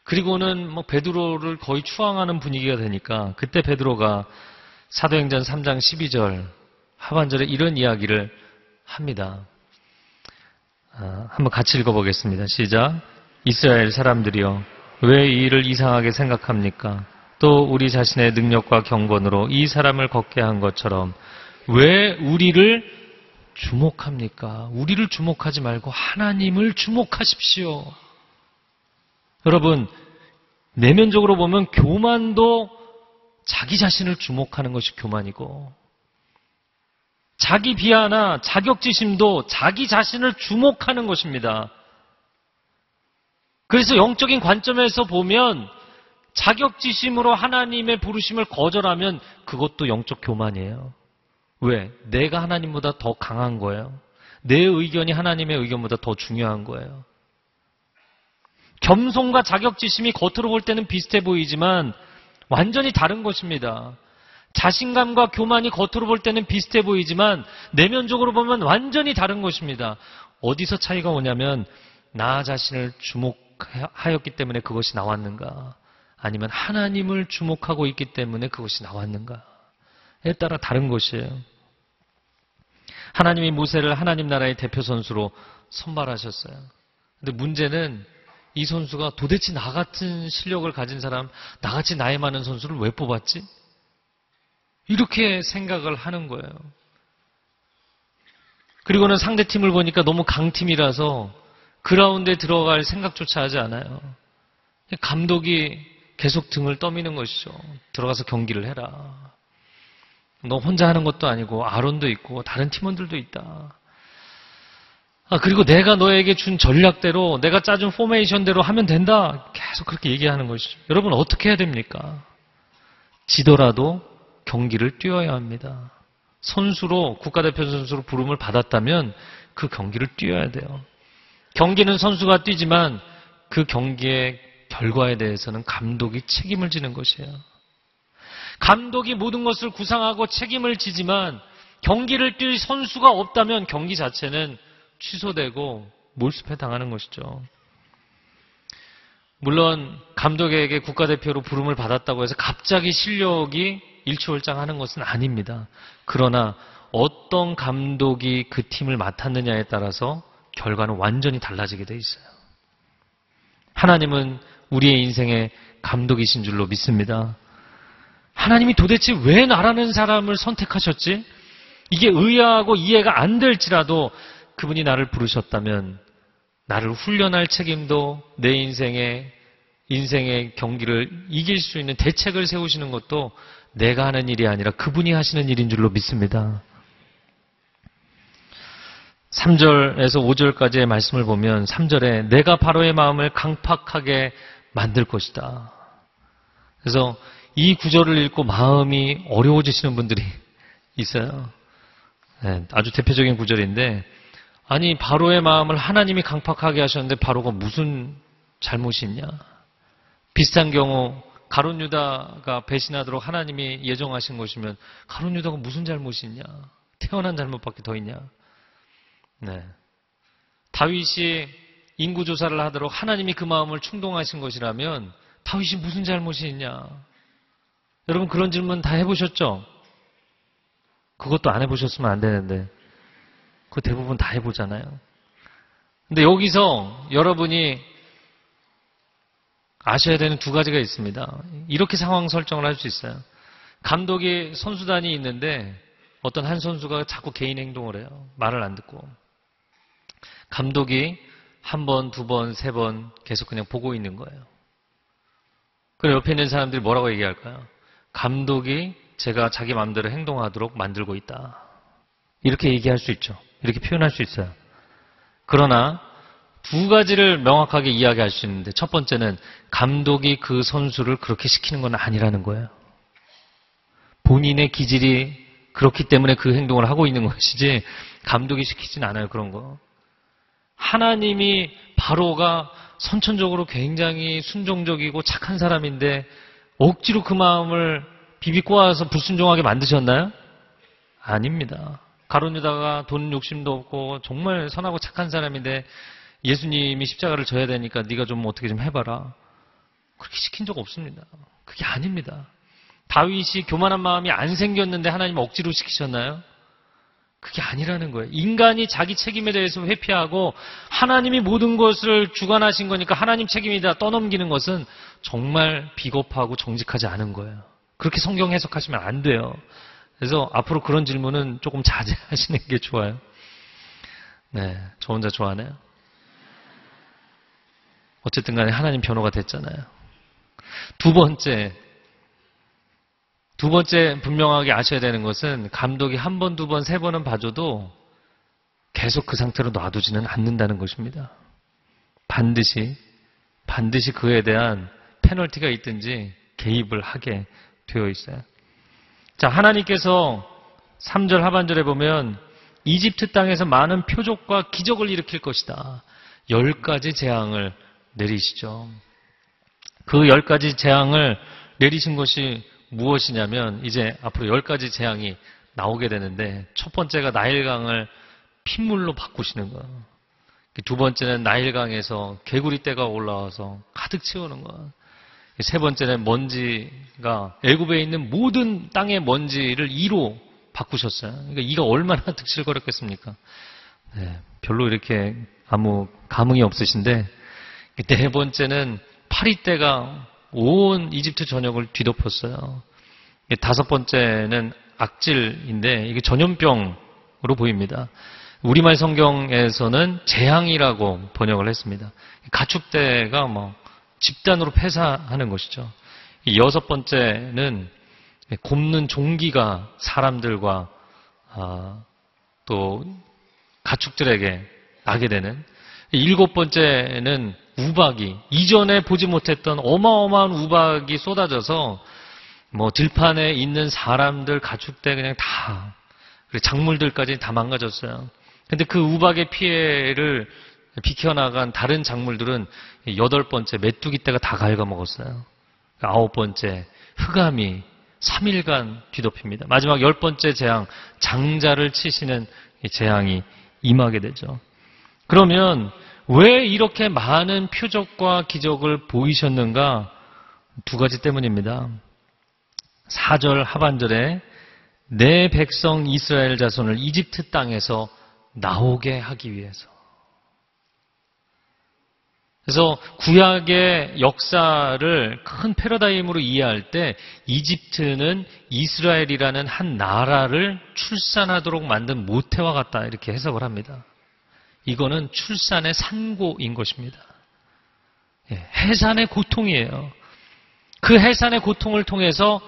그리고는 뭐 베드로를 거의 추앙하는 분위기가 되니까 그때 베드로가 사도행전 3장 12절 하반절에 이런 이야기를 합니다. 아, 한번 같이 읽어보겠습니다. 시작. 이스라엘 사람들이여 왜 이 일을 이상하게 생각합니까? 또 우리 자신의 능력과 경건으로 이 사람을 걷게 한 것처럼 왜 우리를 주목합니까? 우리를 주목하지 말고 하나님을 주목하십시오. 여러분, 내면적으로 보면 교만도 자기 자신을 주목하는 것이 교만이고, 자기 비하나 자격지심도 자기 자신을 주목하는 것입니다. 그래서 영적인 관점에서 보면 자격지심으로 하나님의 부르심을 거절하면 그것도 영적 교만이에요. 왜? 내가 하나님보다 더 강한 거예요. 내 의견이 하나님의 의견보다 더 중요한 거예요. 겸손과 자격지심이 겉으로 볼 때는 비슷해 보이지만 완전히 다른 것입니다. 자신감과 교만이 겉으로 볼 때는 비슷해 보이지만 내면적으로 보면 완전히 다른 것입니다. 어디서 차이가 오냐면 나 자신을 주목하였기 때문에 그것이 나왔는가 아니면 하나님을 주목하고 있기 때문에 그것이 나왔는가에 따라 다른 것이에요. 하나님이 모세를 하나님 나라의 대표 선수로 선발하셨어요. 근데 문제는 이 선수가 도대체 나 같은 실력을 가진 사람, 나같이 나이 많은 선수를 왜 뽑았지? 이렇게 생각을 하는 거예요. 그리고는 상대팀을 보니까 너무 강팀이라서 그라운드에 들어갈 생각조차 하지 않아요. 감독이 계속 등을 떠미는 것이죠. 들어가서 경기를 해라. 너 혼자 하는 것도 아니고 아론도 있고 다른 팀원들도 있다. 아, 그리고 내가 너에게 준 전략대로 내가 짜준 포메이션대로 하면 된다. 계속 그렇게 얘기하는 것이죠. 여러분 어떻게 해야 됩니까? 지더라도 경기를 뛰어야 합니다. 선수로 국가대표 선수로 부름을 받았다면 그 경기를 뛰어야 돼요. 경기는 선수가 뛰지만 그 경기의 결과에 대해서는 감독이 책임을 지는 것이에요. 감독이 모든 것을 구상하고 책임을 지지만 경기를 뛸 선수가 없다면 경기 자체는 취소되고 몰수패 당하는 것이죠. 물론 감독에게 국가대표로 부름을 받았다고 해서 갑자기 실력이 일취월장하는 것은 아닙니다. 그러나 어떤 감독이 그 팀을 맡았느냐에 따라서 결과는 완전히 달라지게 돼 있어요. 하나님은 우리의 인생의 감독이신 줄로 믿습니다. 하나님이 도대체 왜 나라는 사람을 선택하셨지? 이게 의아하고 이해가 안 될지라도 그분이 나를 부르셨다면 나를 훈련할 책임도 내 인생의 인생의 경기를 이길 수 있는 대책을 세우시는 것도 내가 하는 일이 아니라 그분이 하시는 일인 줄로 믿습니다. 3절에서 5절까지의 말씀을 보면 3절에 내가 바로의 마음을 강팍하게 만들 것이다. 그래서 이 구절을 읽고 마음이 어려워지시는 분들이 있어요. 네, 아주 대표적인 구절인데 아니 바로의 마음을 하나님이 강팍하게 하셨는데 바로가 무슨 잘못이 있냐? 비슷한 경우 가론 유다가 배신하도록 하나님이 예정하신 것이면 가론 유다가 무슨 잘못이 있냐? 태어난 잘못밖에 더 있냐? 네. 다윗이 인구 조사를 하도록 하나님이 그 마음을 충동하신 것이라면 다윗이 무슨 잘못이 있냐? 여러분 그런 질문 다 해보셨죠? 그것도 안 해보셨으면 안 되는데 그 대부분 다 해보잖아요. 근데 여기서 여러분이 아셔야 되는 두 가지가 있습니다. 이렇게 상황 설정을 할 수 있어요. 감독이 선수단이 있는데 어떤 한 선수가 자꾸 개인 행동을 해요. 말을 안 듣고. 감독이 한 번, 두 번, 세 번 계속 그냥 보고 있는 거예요. 그럼 옆에 있는 사람들이 뭐라고 얘기할까요? 감독이 제가 자기 마음대로 행동하도록 만들고 있다. 이렇게 얘기할 수 있죠. 이렇게 표현할 수 있어요. 그러나 두 가지를 명확하게 이야기할 수 있는데 첫 번째는 감독이 그 선수를 그렇게 시키는 건 아니라는 거예요. 본인의 기질이 그렇기 때문에 그 행동을 하고 있는 것이지 감독이 시키진 않아요. 그런 거. 하나님이 바로가 선천적으로 굉장히 순종적이고 착한 사람인데 억지로 그 마음을 비비 꼬아서 불순종하게 만드셨나요? 아닙니다. 가론유다가 돈 욕심도 없고 정말 선하고 착한 사람인데 예수님이 십자가를 져야 되니까 네가 좀 어떻게 좀 해봐라. 그렇게 시킨 적 없습니다. 그게 아닙니다. 다윗이 교만한 마음이 안 생겼는데 하나님 억지로 시키셨나요? 그게 아니라는 거예요. 인간이 자기 책임에 대해서 회피하고 하나님이 모든 것을 주관하신 거니까 하나님 책임이다 떠넘기는 것은 정말 비겁하고 정직하지 않은 거예요. 그렇게 성경 해석하시면 안 돼요. 그래서 앞으로 그런 질문은 조금 자제하시는 게 좋아요. 네, 저 혼자 좋아하네요. 어쨌든 간에 하나님 변호가 됐잖아요. 두 번째, 두 번째 분명하게 아셔야 되는 것은 감독이 한 번, 두 번, 세 번은 봐줘도 계속 그 상태로 놔두지는 않는다는 것입니다. 반드시, 반드시 그에 대한 페널티가 있든지 개입을 하게 되어 있어요. 자, 하나님께서 3절 하반절에 보면 이집트 땅에서 많은 표적과 기적을 일으킬 것이다. 열 가지 재앙을 내리시죠. 그 열 가지 재앙을 내리신 것이 무엇이냐면 이제 앞으로 열 가지 재앙이 나오게 되는데 첫 번째가 나일강을 핏물로 바꾸시는 거. 두 번째는 나일강에서 개구리 떼가 올라와서 가득 채우는 거. 세 번째는 먼지가 애굽에 있는 모든 땅의 먼지를 이로 바꾸셨어요. 그러니까 이가 얼마나 *laughs* 득실거렸겠습니까? 네, 별로 이렇게 아무 감흥이 없으신데 네 번째는 파리떼가 온 이집트 전역을 뒤덮었어요. 다섯 번째는 악질인데 이게 전염병으로 보입니다. 우리말 성경에서는 재앙이라고 번역을 했습니다. 가축대가 뭐 집단으로 폐사하는 것이죠. 여섯 번째는 곱는 종기가 사람들과 아, 또 가축들에게 나게 되는 일곱 번째는 우박이 이전에 보지 못했던 어마어마한 우박이 쏟아져서 뭐 들판에 있는 사람들 가축대 그냥 다 작물들까지 다 망가졌어요. 근데 그 우박의 피해를 비켜나간 다른 작물들은 여덟 번째 메뚜기 떼가 다 갉아먹었어요. 아홉 번째 흑암이 3일간 뒤덮입니다. 마지막 열 번째 재앙 장자를 치시는 재앙이 임하게 되죠. 그러면 왜 이렇게 많은 표적과 기적을 보이셨는가? 두 가지 때문입니다. 4절 하반절에 내 백성 이스라엘 자손을 이집트 땅에서 나오게 하기 위해서. 그래서 구약의 역사를 큰 패러다임으로 이해할 때 이집트는 이스라엘이라는 한 나라를 출산하도록 만든 모태와 같다 이렇게 해석을 합니다. 이거는 출산의 산고인 것입니다. 예, 해산의 고통이에요. 그 해산의 고통을 통해서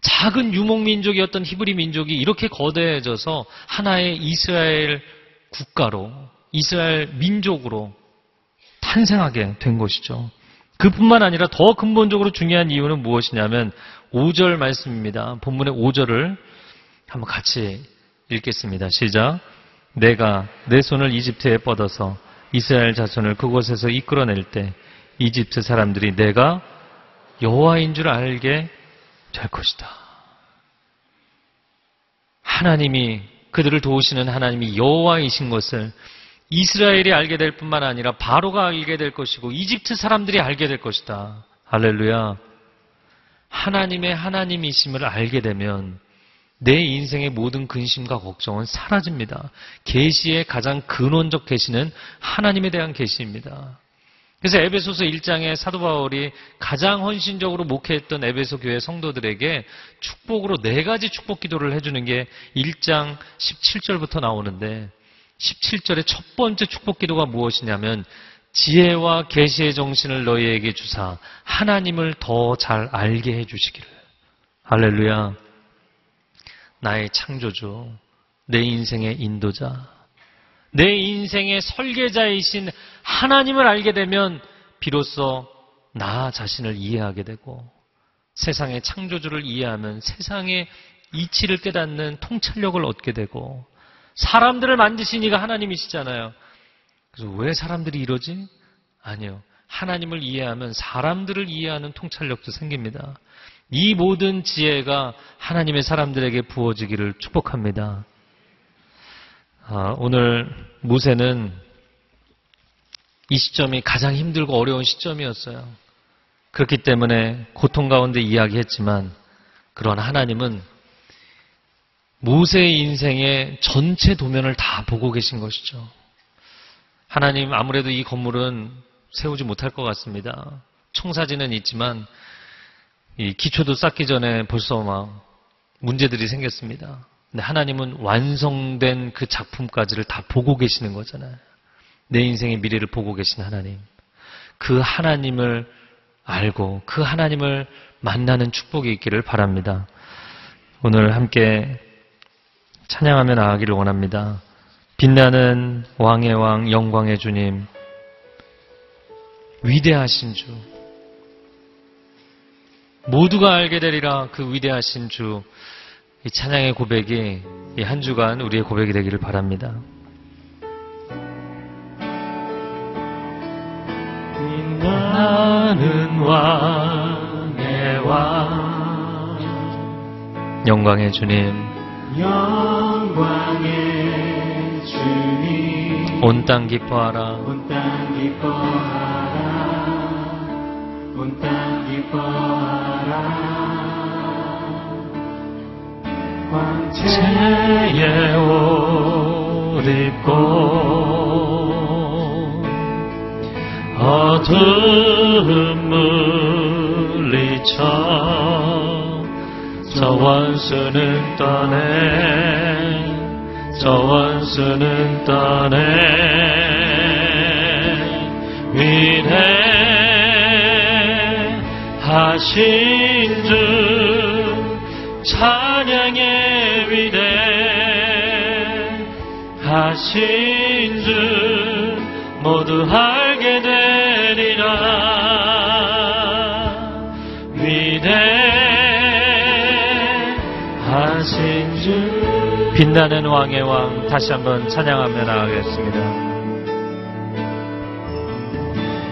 작은 유목민족이었던 히브리 민족이 이렇게 거대해져서 하나의 이스라엘 국가로, 이스라엘 민족으로 탄생하게 된 것이죠. 그뿐만 아니라 더 근본적으로 중요한 이유는 무엇이냐면 5절 말씀입니다. 본문의 5절을 한번 같이 읽겠습니다. 시작. 내가 내 손을 이집트에 뻗어서 이스라엘 자손을 그곳에서 이끌어낼 때 이집트 사람들이 내가 여호와인 줄 알게 될 것이다. 하나님이 그들을 도우시는 하나님이 여호와이신 것을 이스라엘이 알게 될 뿐만 아니라 바로가 알게 될 것이고 이집트 사람들이 알게 될 것이다. 할렐루야. 하나님의 하나님이심을 알게 되면 내 인생의 모든 근심과 걱정은 사라집니다. 계시의 가장 근원적 계시는 하나님에 대한 계시입니다. 그래서 에베소서 1장에 사도 바울이 가장 헌신적으로 목회했던 에베소 교회 성도들에게 축복으로 네 가지 축복 기도를 해주는 게 1장 17절부터 나오는데 17절의 첫 번째 축복 기도가 무엇이냐면 지혜와 계시의 정신을 너희에게 주사 하나님을 더 잘 알게 해 주시기를. 할렐루야. 나의 창조주, 내 인생의 인도자, 내 인생의 설계자이신 하나님을 알게 되면 비로소 나 자신을 이해하게 되고 세상의 창조주를 이해하면 세상의 이치를 깨닫는 통찰력을 얻게 되고 사람들을 만드신 이가 하나님이시잖아요. 그래서 왜 사람들이 이러지? 아니요. 하나님을 이해하면 사람들을 이해하는 통찰력도 생깁니다. 이 모든 지혜가 하나님의 사람들에게 부어지기를 축복합니다. 아, 오늘 무세는 이 시점이 가장 힘들고 어려운 시점이었어요. 그렇기 때문에 고통 가운데 이야기했지만 그러나 하나님은 모세의 인생의 전체 도면을 다 보고 계신 것이죠. 하나님 아무래도 이 건물은 세우지 못할 것 같습니다. 청사진은 있지만 이 기초도 쌓기 전에 벌써 막 문제들이 생겼습니다. 근데 하나님은 완성된 그 작품까지를 다 보고 계시는 거잖아요. 내 인생의 미래를 보고 계신 하나님. 그 하나님을 알고 그 하나님을 만나는 축복이 있기를 바랍니다. 오늘 함께 찬양하며 나가기를 원합니다. 빛나는 왕의 왕, 영광의 주님, 위대하신 주, 모두가 알게 되리라 그 위대하신 주, 이 찬양의 고백이 이 한 주간 우리의 고백이 되기를 바랍니다. 빛나는 왕의 왕, 영광의 주님 온 땅 기뻐하라. 온 땅 기뻐하라. 온 땅 기뻐하라. 황제의 옷 입고 어둠 물리쳐 저 원수는 떠내. 저 원수는 떠내. 위대하신 주 찬양의 위대하신 주 모두 알게 되리라. 주 빛나는 왕의 왕 다시 한번 찬양하며 나가겠습니다.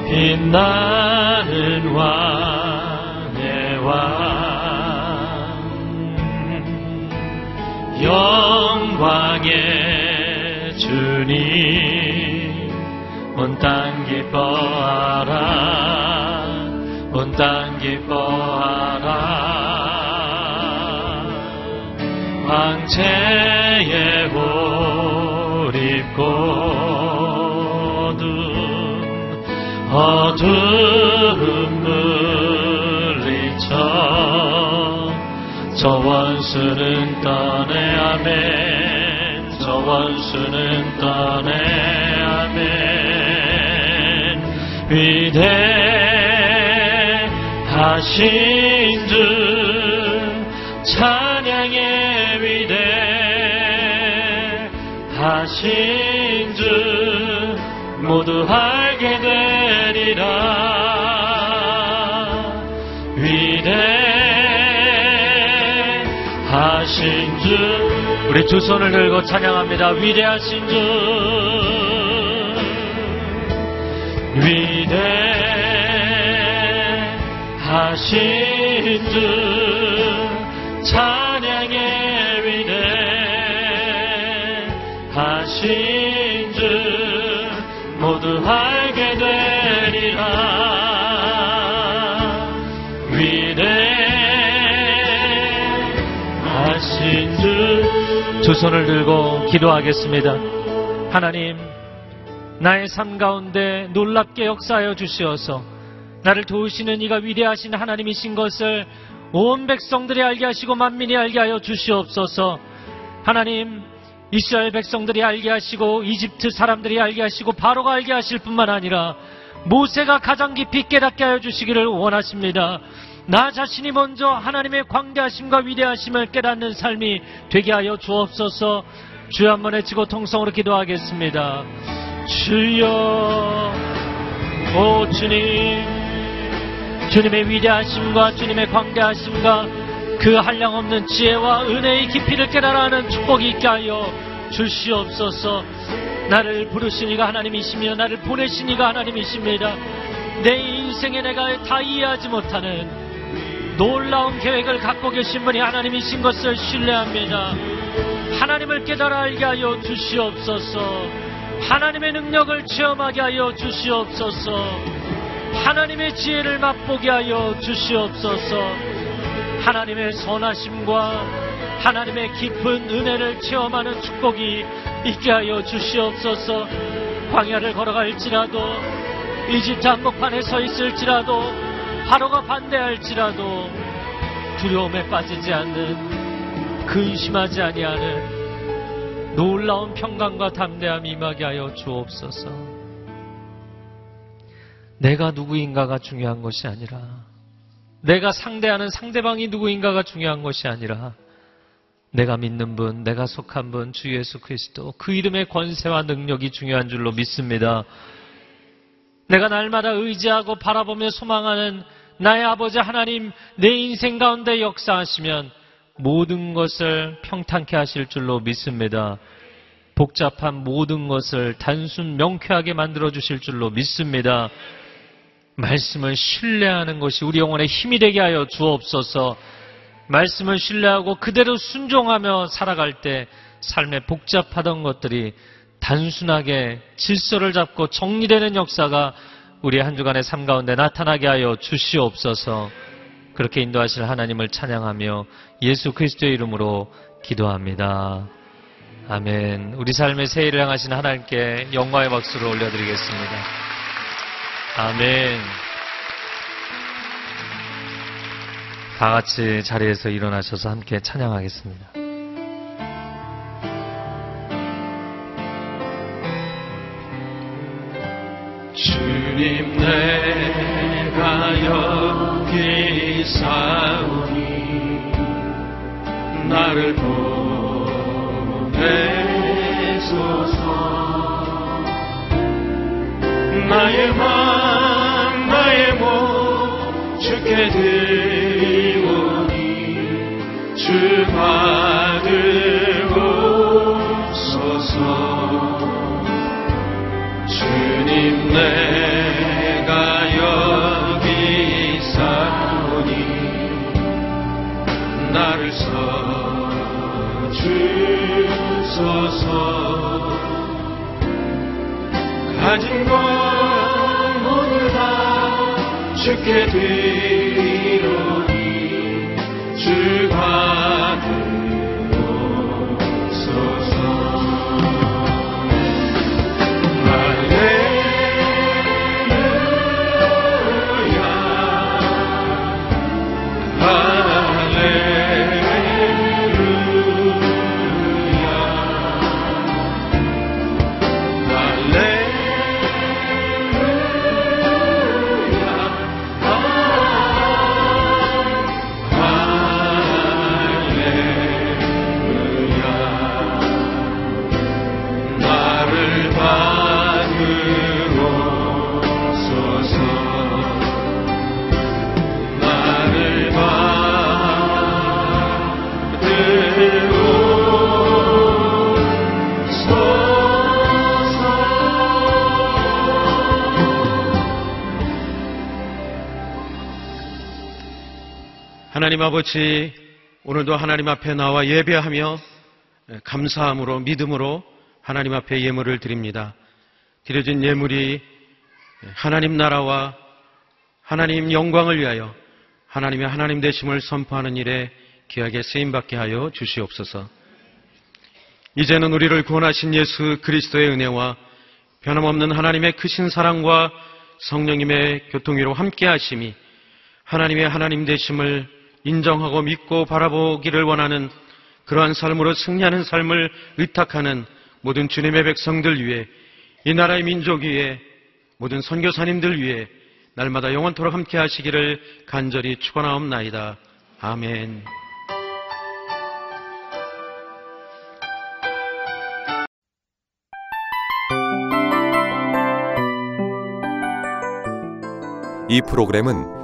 빛나는 왕의 왕 영광의 주님 온 땅 기뻐하라 온 땅 기뻐하라 황제의 옷 입고든 어둠 물리쳐 저 원수는 떠내 아멘. 저 원수는 떠내 아멘. 위대하신 주 하신 주 모두 알게 되리라. 위대하신 주. 우리 두 손을 들고 찬양합니다. 위대하신 주. 위대하신 주. 찬양 하신 주 모두 알게 되리라 위대하신 주두 손을 들고 기도하겠습니다. 하나님, 나의 삶 가운데 놀랍게 역사하여 주시어서 나를 도우시는 이가 위대하신 하나님이신 것을 온 백성들이 알게 하시고 만민이 알게 하여 주시옵소서. 하나님, 이스라엘 백성들이 알게 하시고 이집트 사람들이 알게 하시고 바로가 알게 하실 뿐만 아니라 모세가 가장 깊이 깨닫게 하여 주시기를 원하십니다. 나 자신이 먼저 하나님의 광대하심과 위대하심을 깨닫는 삶이 되게 하여 주옵소서. 주여 한번 외치고 통성으로 기도하겠습니다. 주여, 오 주님, 주님의 위대하심과 주님의 광대하심과 그 한량없는 지혜와 은혜의 깊이를 깨달아하는 축복이 있게 하여 주시옵소서. 나를 부르시니가 하나님이시며 나를 보내시니가 하나님이십니다. 내 인생에 내가 다 이해하지 못하는 놀라운 계획을 갖고 계신 분이 하나님이신 것을 신뢰합니다. 하나님을 깨달아 알게 하여 주시옵소서. 하나님의 능력을 체험하게 하여 주시옵소서. 하나님의 지혜를 맛보게 하여 주시옵소서. 하나님의 선하심과 하나님의 깊은 은혜를 체험하는 축복이 있게 하여 주시옵소서. 광야를 걸어갈지라도 이집트 한복판에 서 있을지라도 바로가 반대할지라도 두려움에 빠지지 않는 근심하지 아니하는 놀라운 평강과 담대함이 임하게 하여 주옵소서. 내가 누구인가가 중요한 것이 아니라 내가 상대하는 상대방이 누구인가가 중요한 것이 아니라 내가 믿는 분, 내가 속한 분, 주 예수 그리스도 그 이름의 권세와 능력이 중요한 줄로 믿습니다. 내가 날마다 의지하고 바라보며 소망하는 나의 아버지 하나님 내 인생 가운데 역사하시면 모든 것을 평탄케 하실 줄로 믿습니다. 복잡한 모든 것을 단순 명쾌하게 만들어 주실 줄로 믿습니다. 말씀을 신뢰하는 것이 우리 영혼의 힘이 되게 하여 주옵소서. 말씀을 신뢰하고 그대로 순종하며 살아갈 때 삶의 복잡하던 것들이 단순하게 질서를 잡고 정리되는 역사가 우리 한 주간의 삶 가운데 나타나게 하여 주시옵소서. 그렇게 인도하실 하나님을 찬양하며 예수 그리스도의 이름으로 기도합니다. 아멘. 우리 삶의 새해를 향하신 하나님께 영광의 박수를 올려드리겠습니다. 아멘. 다 같이 자리에서 일어나셔서 함께 찬양하겠습니다. 주님 내가 여기 사오니 나를 보내소서 나의 맘 나의 몸 주께 드 가진 것 모두 다 주께 드리오니 주 하나님 아버지, 오늘도 하나님 앞에 나와 예배하며 감사함으로 믿음으로 하나님 앞에 예물을 드립니다. 드려진 예물이 하나님 나라와 하나님 영광을 위하여 하나님의 하나님 되심을 선포하는 일에 귀하게 쓰임 받게 하여 주시옵소서. 이제는 우리를 구원하신 예수 그리스도의 은혜와 변함없는 하나님의 크신 사랑과 성령님의 교통위로 함께 하심이 하나님의 하나님 되심을 인정하고 믿고 바라보기를 원하는 그러한 삶으로 승리하는 삶을 의탁하는 모든 주님의 백성들 위해 이 나라의 민족 위에 모든 선교사님들 위해 날마다 영원토록 함께 하시기를 간절히 축원하옵나이다. 아멘. 이 프로그램은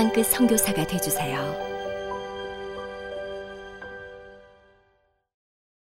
땅끝 성교사가 되주세요